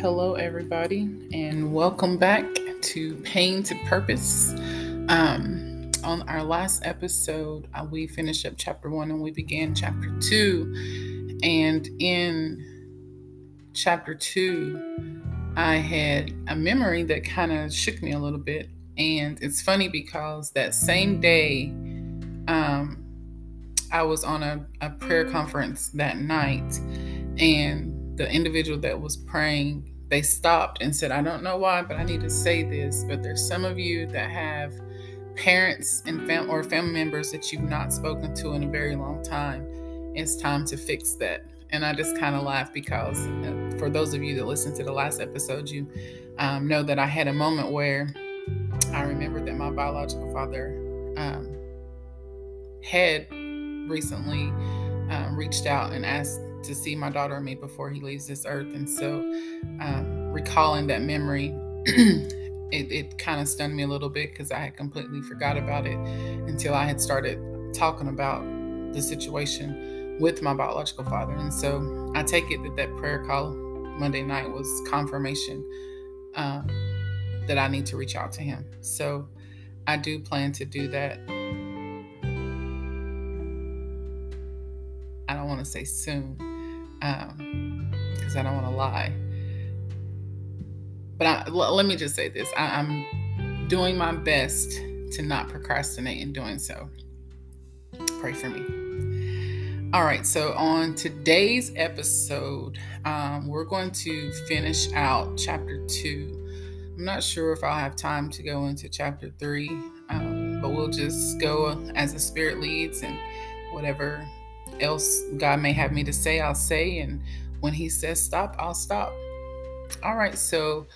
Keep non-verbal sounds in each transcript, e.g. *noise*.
Hello, everybody, and welcome back to Pain to Purpose. Um, on our last episode, uh, we finished up chapter one and we began chapter two. And in chapter two, I had a memory that kind of shook me a little bit. And it's funny because that same day, um, I was on a, a prayer conference that night, and the individual that was praying, they stopped and said, I don't know why, but I need to say this. But there's some of you that have parents and fam- or family members that you've not spoken to in a very long time. It's time to fix that. And I just kind of laughed because uh, for those of you that listened to the last episode, you um, know that I had a moment where I remembered that my biological father um, had recently um, reached out and asked to see my daughter and me before he leaves this earth. And so, um, recalling that memory, *clears throat* it, it kind of stunned me a little bit because I had completely forgot about it until I had started talking about the situation with my biological father. And so, I take it that that prayer call Monday night was confirmation um, that I need to reach out to him. So, I do plan to do that I don't want to say soon because um, I don't want to lie. But I, l- let me just say this I, I'm doing my best to not procrastinate in doing so. Pray for me. All right, so on today's episode, um, we're going to finish out chapter two. I'm not sure if I'll have time to go into chapter three, um, but we'll just go as the Spirit leads and whatever else God may have me to say, I'll say. And when He says stop, I'll stop. All right, so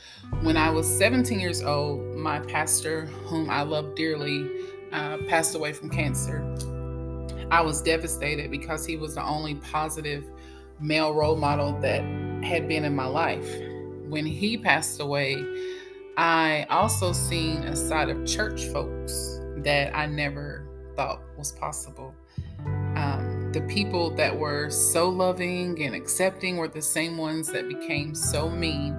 when I was 17 years old, my pastor, whom I love dearly, uh, passed away from cancer. I was devastated because he was the only positive male role model that had been in my life. When he passed away, I also seen a side of church folks that I never thought was possible. The people that were so loving and accepting were the same ones that became so mean,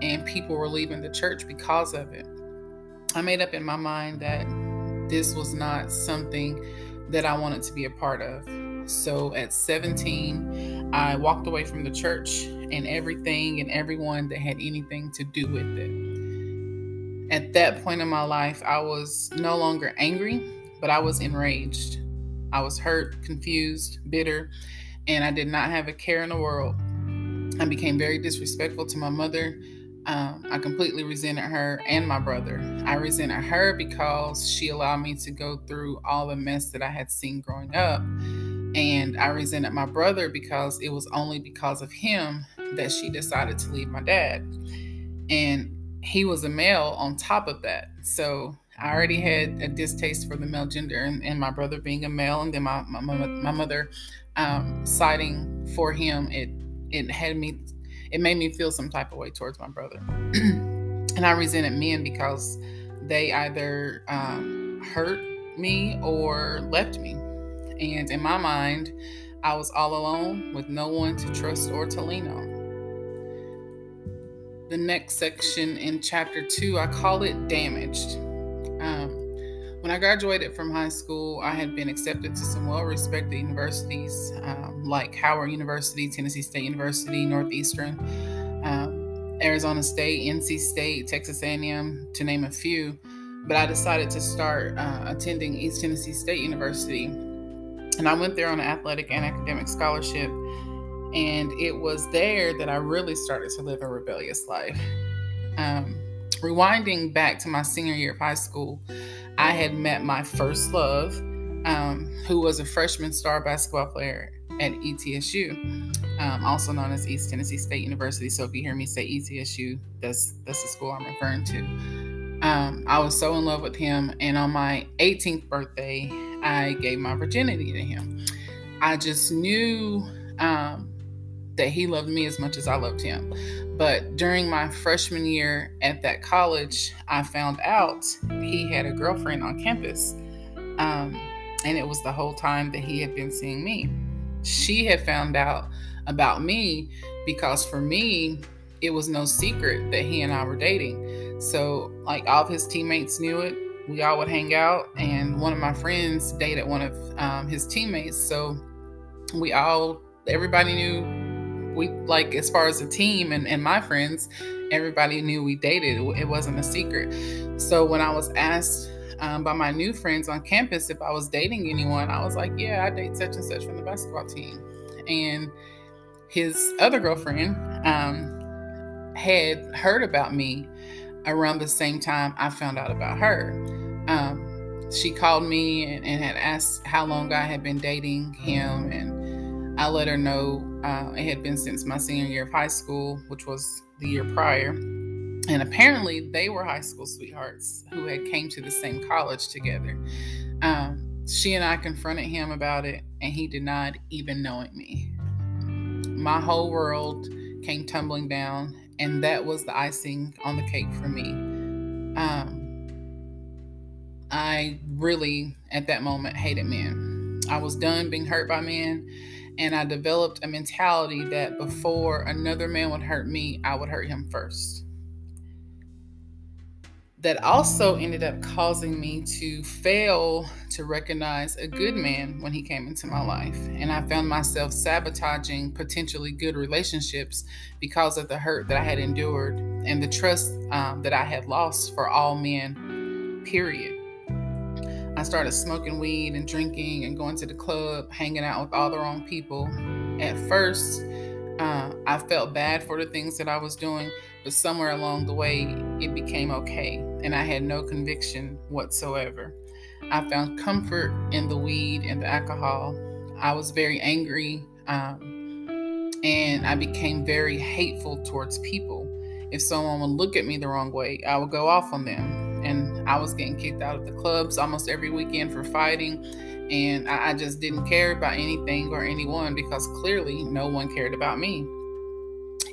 and people were leaving the church because of it. I made up in my mind that this was not something that I wanted to be a part of. So at 17, I walked away from the church and everything and everyone that had anything to do with it. At that point in my life, I was no longer angry, but I was enraged. I was hurt, confused, bitter, and I did not have a care in the world. I became very disrespectful to my mother. Um, I completely resented her and my brother. I resented her because she allowed me to go through all the mess that I had seen growing up. And I resented my brother because it was only because of him that she decided to leave my dad. And he was a male on top of that. So I already had a distaste for the male gender and, and my brother being a male, and then my my, my mother um, siding for him. It it had me, it made me feel some type of way towards my brother, *clears throat* and I resented men because they either um, hurt me or left me, and in my mind, I was all alone with no one to trust or to lean on. The next section in chapter two, I call it damaged. Um, when I graduated from high school, I had been accepted to some well respected universities um, like Howard University, Tennessee State University, Northeastern, um, Arizona State, NC State, Texas A&M, to name a few. But I decided to start uh, attending East Tennessee State University. And I went there on an athletic and academic scholarship. And it was there that I really started to live a rebellious life. Um, rewinding back to my senior year of high school, I had met my first love, um, who was a freshman star basketball player at ETSU, um, also known as East Tennessee State University. So if you hear me say ETSU, that's that's the school I'm referring to. Um, I was so in love with him, and on my 18th birthday, I gave my virginity to him. I just knew um, that he loved me as much as I loved him. But during my freshman year at that college, I found out he had a girlfriend on campus. Um, and it was the whole time that he had been seeing me. She had found out about me because for me, it was no secret that he and I were dating. So, like, all of his teammates knew it. We all would hang out, and one of my friends dated one of um, his teammates. So, we all, everybody knew we, like, as far as the team and, and my friends, everybody knew we dated. It wasn't a secret. So, when I was asked um, by my new friends on campus if I was dating anyone, I was like, yeah, I date such and such from the basketball team. And his other girlfriend, um, had heard about me around the same time I found out about her. Um, she called me and, and, had asked how long I had been dating him, and I let her know uh, it had been since my senior year of high school, which was the year prior. And apparently, they were high school sweethearts who had came to the same college together. Um, she and I confronted him about it, and he denied even knowing me. My whole world came tumbling down, and that was the icing on the cake for me. Um, I really, at that moment, hated men. I was done being hurt by men, and I developed a mentality that before another man would hurt me, I would hurt him first that also ended up causing me to fail to recognize a good man when he came into my life. And I found myself sabotaging potentially good relationships because of the hurt that I had endured and the trust um, that I had lost for all men, period. I started smoking weed and drinking and going to the club, hanging out with all the wrong people. At first, uh, I felt bad for the things that I was doing, but somewhere along the way, it became okay, and I had no conviction whatsoever. I found comfort in the weed and the alcohol. I was very angry, um, and I became very hateful towards people. If someone would look at me the wrong way, I would go off on them. I was getting kicked out of the clubs almost every weekend for fighting. And I, I just didn't care about anything or anyone because clearly no one cared about me.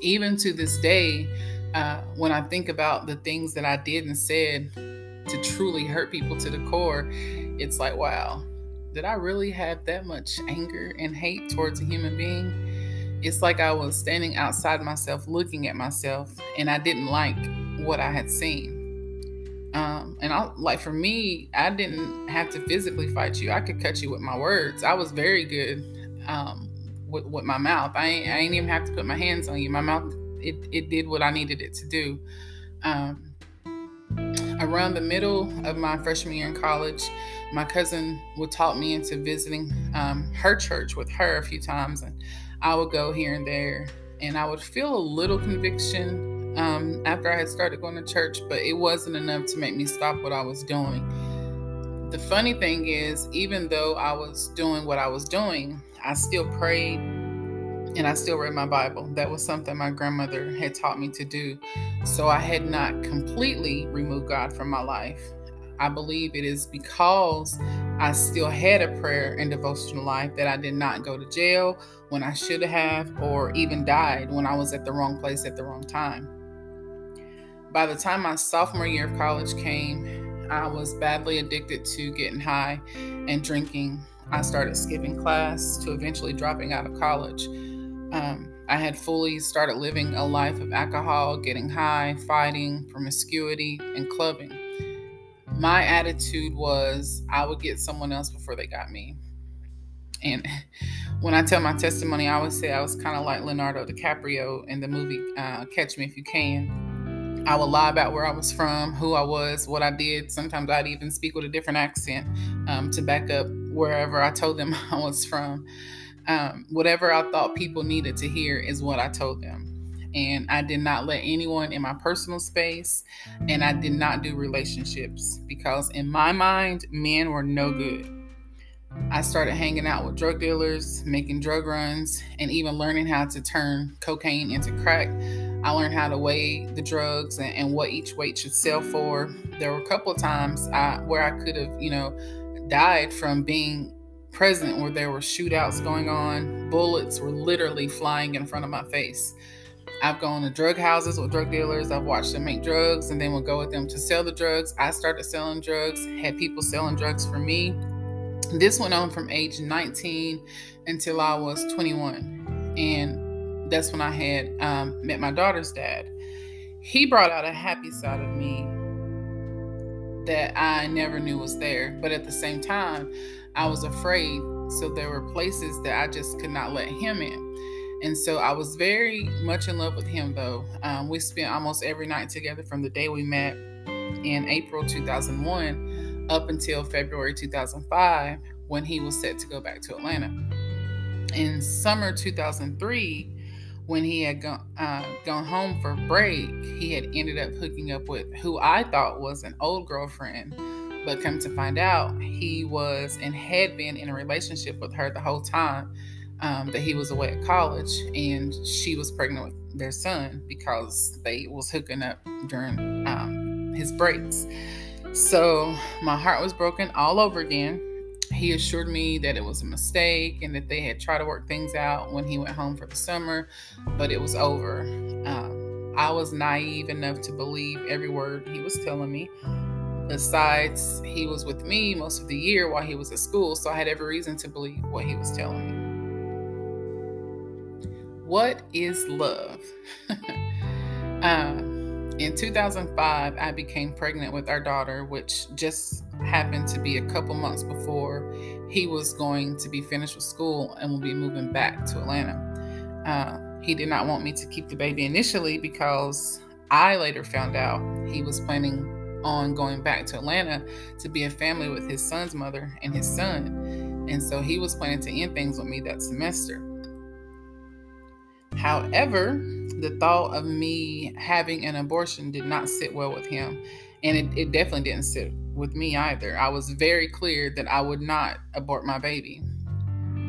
Even to this day, uh, when I think about the things that I did and said to truly hurt people to the core, it's like, wow, did I really have that much anger and hate towards a human being? It's like I was standing outside myself looking at myself and I didn't like what I had seen. Um, and I like for me, I didn't have to physically fight you. I could cut you with my words. I was very good um, with, with my mouth. I ain't, I ain't even have to put my hands on you. My mouth it, it did what I needed it to do. Um, around the middle of my freshman year in college, my cousin would talk me into visiting um, her church with her a few times, and I would go here and there, and I would feel a little conviction um, after I had started going to church, but it wasn't enough to make me stop what I was doing. The funny thing is, even though I was doing what I was doing, I still prayed and I still read my Bible. That was something my grandmother had taught me to do. So I had not completely removed God from my life. I believe it is because I still had a prayer and devotional life that I did not go to jail when I should have, or even died when I was at the wrong place at the wrong time. By the time my sophomore year of college came, I was badly addicted to getting high and drinking. I started skipping class to eventually dropping out of college. Um, I had fully started living a life of alcohol, getting high, fighting, promiscuity, and clubbing. My attitude was I would get someone else before they got me. And *laughs* when I tell my testimony, I always say I was kind of like Leonardo DiCaprio in the movie uh, Catch Me If You Can. I would lie about where I was from, who I was, what I did. Sometimes I'd even speak with a different accent um, to back up wherever I told them *laughs* I was from um, whatever I thought people needed to hear is what I told them. And I did not let anyone in my personal space, and I did not do relationships because, in my mind, men were no good. I started hanging out with drug dealers, making drug runs, and even learning how to turn cocaine into crack. I learned how to weigh the drugs and, and what each weight should sell for. There were a couple of times I, where I could have, you know, died from being present where there were shootouts going on. Bullets were literally flying in front of my face. I've gone to drug houses with drug dealers. I've watched them make drugs and then would go with them to sell the drugs. I started selling drugs, had people selling drugs for me. This went on from age 19 until I was 21. And that's when I had um, met my daughter's dad. He brought out a happy side of me that I never knew was there. But at the same time, I was afraid. So there were places that I just could not let him in. And so I was very much in love with him, though. Um, we spent almost every night together from the day we met in April 2001 up until February 2005 when he was set to go back to Atlanta. In summer 2003, when he had gone, uh, gone home for break, he had ended up hooking up with who I thought was an old girlfriend. But come to find out, he was and had been in a relationship with her the whole time um, that he was away at college, and she was pregnant with their son because they was hooking up during um, his breaks. So my heart was broken all over again he assured me that it was a mistake and that they had tried to work things out when he went home for the summer, but it was over. Um, I was naive enough to believe every word he was telling me. Besides, he was with me most of the year while he was at school, so I had every reason to believe what he was telling me. What is love? *laughs* uh, in 2005, I became pregnant with our daughter, which just happened to be a couple months before he was going to be finished with school and will be moving back to Atlanta. Uh, he did not want me to keep the baby initially because I later found out he was planning on going back to Atlanta to be a family with his son's mother and his son. And so he was planning to end things with me that semester. However, the thought of me having an abortion did not sit well with him. And it, it definitely didn't sit with me either. I was very clear that I would not abort my baby.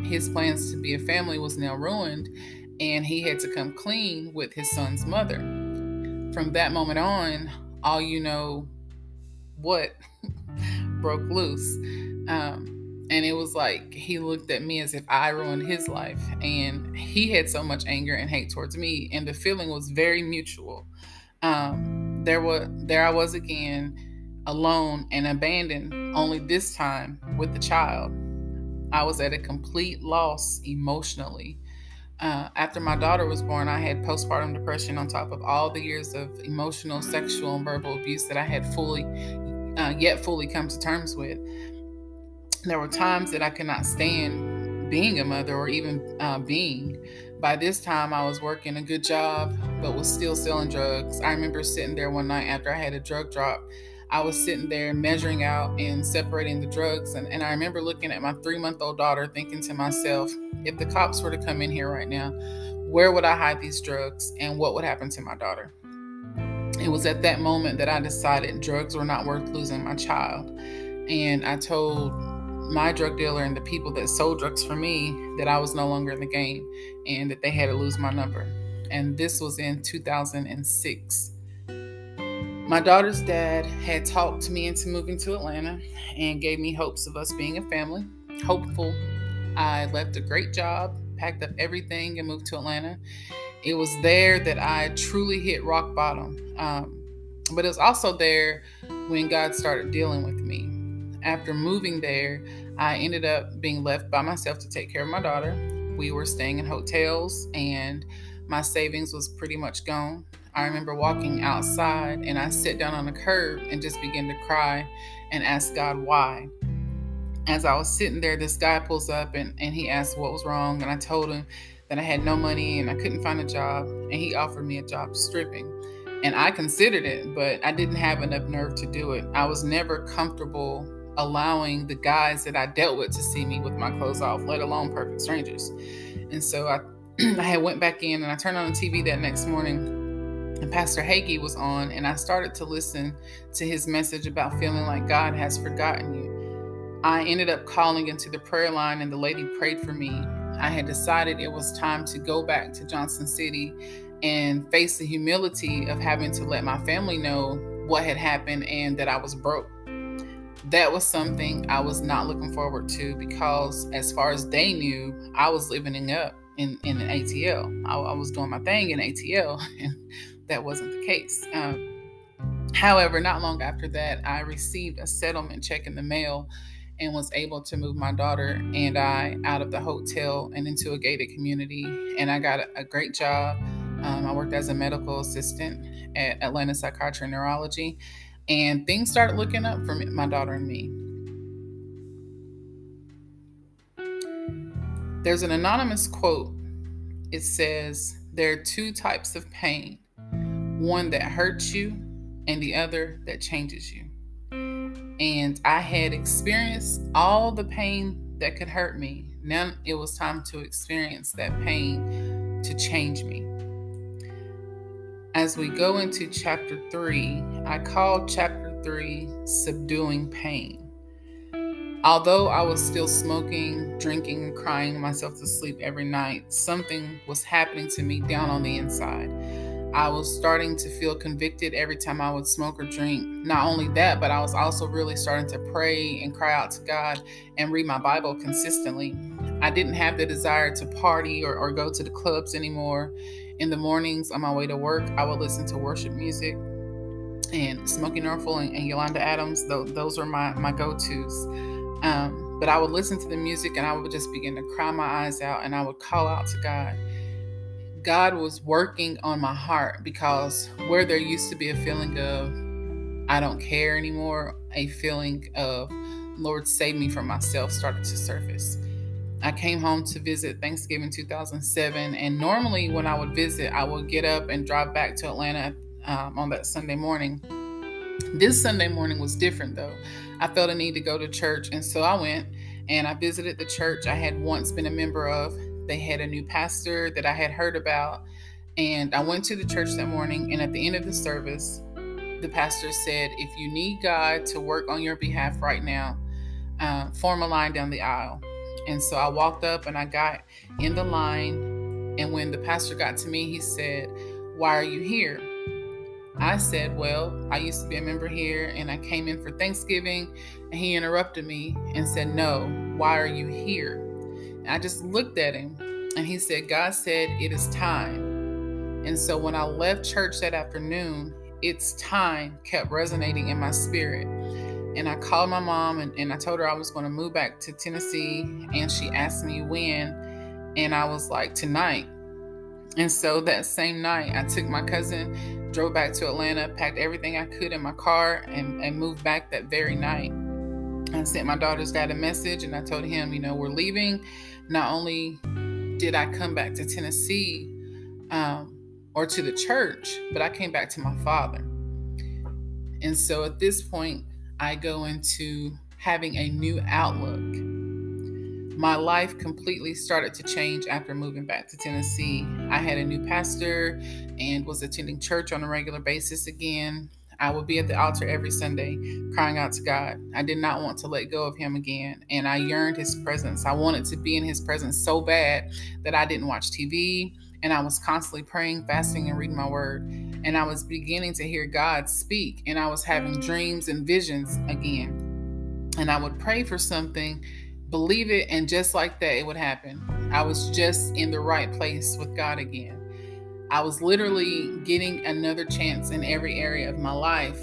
His plans to be a family was now ruined, and he had to come clean with his son's mother. From that moment on, all you know what *laughs* broke loose. Um, and it was like he looked at me as if I ruined his life. And he had so much anger and hate towards me. And the feeling was very mutual. Um, there was there I was again, alone and abandoned, only this time with the child. I was at a complete loss emotionally. Uh, after my daughter was born, I had postpartum depression on top of all the years of emotional, sexual, and verbal abuse that I had fully, uh, yet fully come to terms with there were times that I could not stand being a mother or even uh, being. By this time, I was working a good job, but was still selling drugs. I remember sitting there one night after I had a drug drop. I was sitting there measuring out and separating the drugs. And, and I remember looking at my three month old daughter, thinking to myself, if the cops were to come in here right now, where would I hide these drugs and what would happen to my daughter? It was at that moment that I decided drugs were not worth losing my child. And I told my drug dealer and the people that sold drugs for me that I was no longer in the game and that they had to lose my number. And this was in 2006. My daughter's dad had talked me into moving to Atlanta and gave me hopes of us being a family. Hopeful. I left a great job, packed up everything, and moved to Atlanta. It was there that I truly hit rock bottom. Um, but it was also there when God started dealing with me after moving there, I ended up being left by myself to take care of my daughter. We were staying in hotels and my savings was pretty much gone. I remember walking outside and I sat down on the curb and just began to cry and ask God why. As I was sitting there, this guy pulls up and, and he asked what was wrong. And I told him that I had no money and I couldn't find a job. And he offered me a job stripping. And I considered it, but I didn't have enough nerve to do it. I was never comfortable allowing the guys that I dealt with to see me with my clothes off, let alone perfect strangers. And so I, *clears throat* I had went back in and I turned on the TV that next morning and Pastor Hagee was on and I started to listen to his message about feeling like God has forgotten you. I ended up calling into the prayer line and the lady prayed for me. I had decided it was time to go back to Johnson City and face the humility of having to let my family know what had happened and that I was broke that was something I was not looking forward to because, as far as they knew, I was living up in, in ATL. I, I was doing my thing in ATL, *laughs* and that wasn't the case. Um, however, not long after that, I received a settlement check in the mail, and was able to move my daughter and I out of the hotel and into a gated community. And I got a, great job. Um, I worked as a medical assistant at Atlanta Psychiatry and Neurology, and things started looking up for me, my daughter and me. There's an anonymous quote. It says, There are two types of pain one that hurts you, and the other that changes you. And I had experienced all the pain that could hurt me. Now it was time to experience that pain to change me. As we go into chapter three, I call chapter three Subduing Pain. Although I was still smoking, drinking, and crying myself to sleep every night, something was happening to me down on the inside. I was starting to feel convicted every time I would smoke or drink. Not only that, but I was also really starting to pray and cry out to God and read my Bible consistently. I didn't have the desire to party or, or go to the clubs anymore. In the mornings on my way to work, I would listen to worship music and Smokie Norful and, and Yolanda Adams. Those, those were my, my go tos. Um, but I would listen to the music and I would just begin to cry my eyes out and I would call out to God. God was working on my heart because where there used to be a feeling of I don't care anymore, a feeling of Lord save me from myself started to surface. I came home to visit Thanksgiving 2007, and normally when I would visit, I would get up and drive back to Atlanta um, on that Sunday morning. This Sunday morning was different though. I felt a need to go to church, and so I went and I visited the church I had once been a member of. They had a new pastor that I had heard about, and I went to the church that morning. And at the end of the service, the pastor said, If you need God to work on your behalf right now, uh, form a line down the aisle. And so I walked up and I got in the line. And when the pastor got to me, he said, Why are you here? I said, Well, I used to be a member here and I came in for Thanksgiving. And he interrupted me and said, No, why are you here? And I just looked at him and he said, God said, It is time. And so when I left church that afternoon, it's time kept resonating in my spirit. And I called my mom and, and I told her I was going to move back to Tennessee. And she asked me when. And I was like, Tonight. And so that same night, I took my cousin, drove back to Atlanta, packed everything I could in my car, and, and moved back that very night. I sent my daughter's dad a message and I told him, you know, we're leaving. Not only did I come back to Tennessee um, or to the church, but I came back to my father. And so at this point, I go into having a new outlook my life completely started to change after moving back to Tennessee. I had a new pastor and was attending church on a regular basis again. I would be at the altar every Sunday crying out to God. I did not want to let go of Him again, and I yearned His presence. I wanted to be in His presence so bad that I didn't watch TV, and I was constantly praying, fasting, and reading my word. And I was beginning to hear God speak, and I was having dreams and visions again. And I would pray for something, believe it, and just like that, it would happen. I was just in the right place with God again. I was literally getting another chance in every area of my life.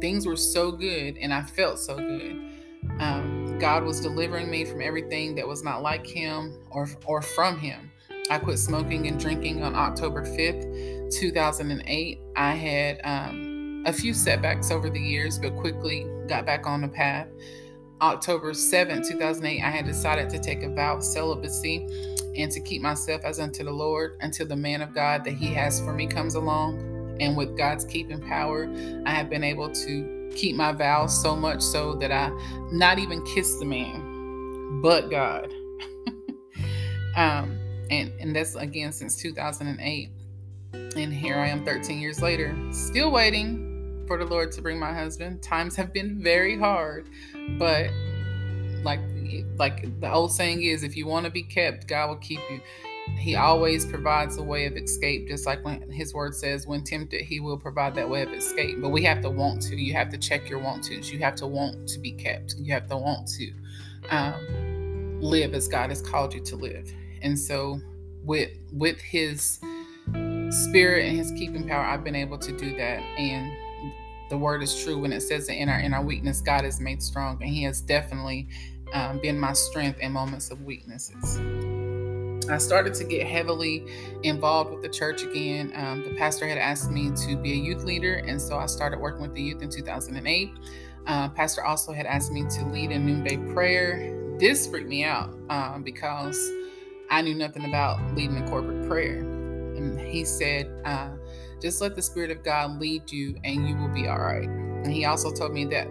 Things were so good, and I felt so good. Um, God was delivering me from everything that was not like Him or, or from Him. I quit smoking and drinking on October 5th, 2008. I had um, a few setbacks over the years, but quickly got back on the path. October 7th, 2008, I had decided to take a vow of celibacy and to keep myself as unto the Lord until the man of God that He has for me comes along. And with God's keeping power, I have been able to keep my vows so much so that I not even kiss the man, but God. *laughs* um, and, and that's again since 2008. And here I am 13 years later, still waiting for the Lord to bring my husband. Times have been very hard, but like like the old saying is, if you want to be kept, God will keep you. He always provides a way of escape, just like when His Word says, "When tempted, He will provide that way of escape." But we have to want to. You have to check your want tos. You have to want to be kept. You have to want to um, live as God has called you to live. And so, with with His Spirit and His keeping power, I've been able to do that and the word is true when it says that in our in our weakness, God is made strong, and He has definitely um, been my strength in moments of weaknesses. I started to get heavily involved with the church again. Um, the pastor had asked me to be a youth leader, and so I started working with the youth in 2008. Uh, pastor also had asked me to lead a noonday prayer. This freaked me out um, because I knew nothing about leading a corporate prayer. And he said, uh, just let the Spirit of God lead you, and you will be all right. And he also told me that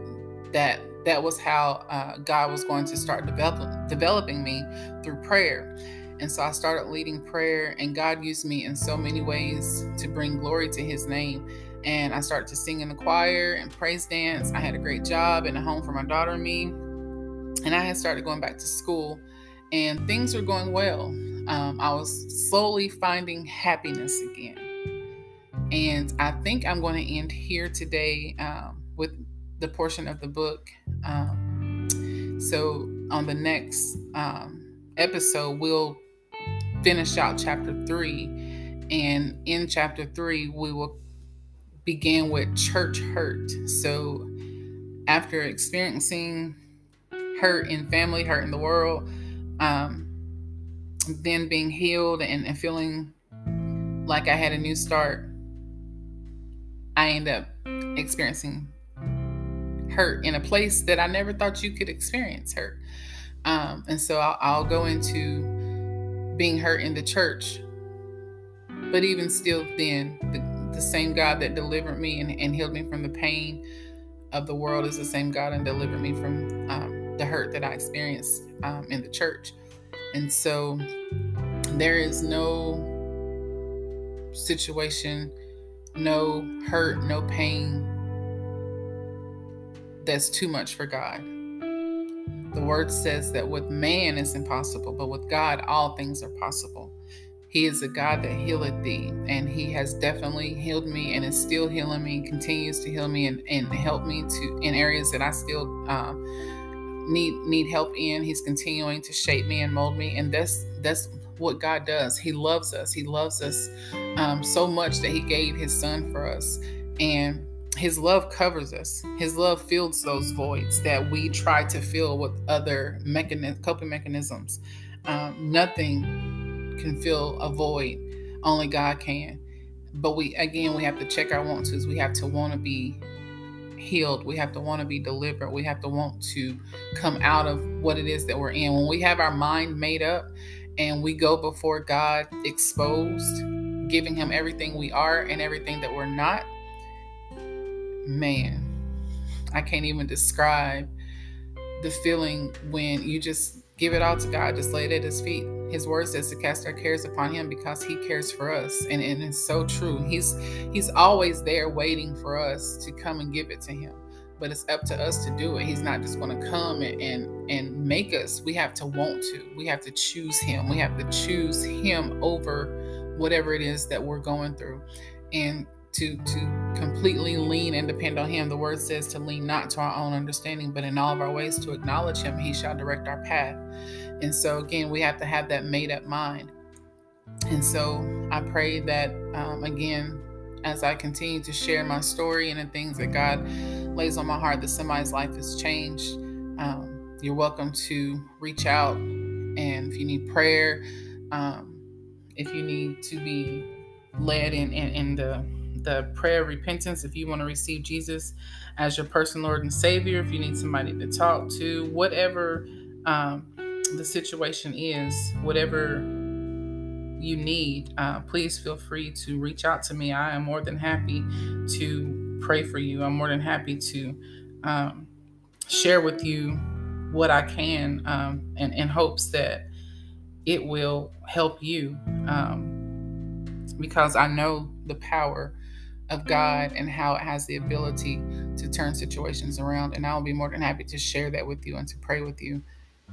that that was how uh, God was going to start develop, developing me through prayer. And so I started leading prayer, and God used me in so many ways to bring glory to His name. And I started to sing in the choir and praise dance. I had a great job and a home for my daughter and me. And I had started going back to school, and things were going well. Um, I was slowly finding happiness again. And I think I'm going to end here today um, with the portion of the book. Um, so on the next um, episode, we'll finish out chapter three. And in chapter three, we will begin with church hurt. So after experiencing hurt in family, hurt in the world, um, then being healed and, and feeling like I had a new start, I end up experiencing hurt in a place that I never thought you could experience hurt. Um, and so I'll, I'll go into being hurt in the church. But even still, then, the, the same God that delivered me and, and, healed me from the pain of the world is the same God and delivered me from um, the hurt that I experienced um, in the church. And so there is no situation, no hurt, no pain that's too much for God. The word says that with man it's impossible, but with God all things are possible. He is a God that healeth thee, and He has definitely healed me and is still healing me, continues to heal me and, and help me to in areas that I still um, need need help in. He's continuing to shape me and mold me, and that's that's what God does. He loves us. He loves us um, so much that He gave His Son for us, and his love covers us. His love fills those voids that we try to fill with other mechanism, coping mechanisms. Um, nothing can fill a void, only God can. But we, again, we have to check our want tos. We have to want to be healed. We have to want to be delivered. We have to want to come out of what it is that we're in. When we have our mind made up and we go before God exposed, giving Him everything we are and everything that we're not man, I can't even describe the feeling when you just give it all to God, just lay it at His feet. His word says to cast our cares upon Him because He cares for us, and, and it's so true. He's He's always there waiting for us to come and give it to Him. But it's up to us to do it. He's not just going to come and, and and make us. We have to want to. We have to choose Him. We have to choose Him over whatever it is that we're going through. And to to completely lean and depend on him. The word says to lean not to our own understanding but in all of our ways to acknowledge him he shall direct our path. And so again we have to have that made up mind. And so i pray that um, again as i continue to share my story and the things that god lays on my heart that somebody's life has changed um, you're welcome to reach out. And if you need prayer um, if you need to be led in, in, in the the prayer of repentance if you want to receive Jesus as your personal Lord and Savior, if you need somebody to talk to, whatever um, the situation is, whatever you need, uh, please feel free to reach out to me. I am more than happy to pray for you. I'm more than happy to um, share with you what I can um, in, in hopes that it will help you um, because I know the power of God and how it has the ability to turn situations around. And I'll be more than happy to share that with you and to pray with you.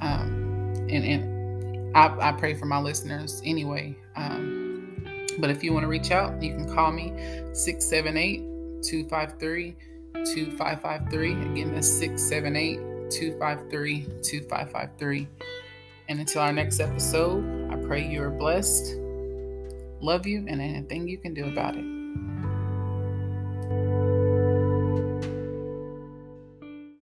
Um, and and I, I, pray for my listeners anyway. Um, but if you want to reach out, you can call me 678 253 2553. Again, that's 678 253 2553. And until our next episode, I pray you are blessed. Love you and anything you can do about it.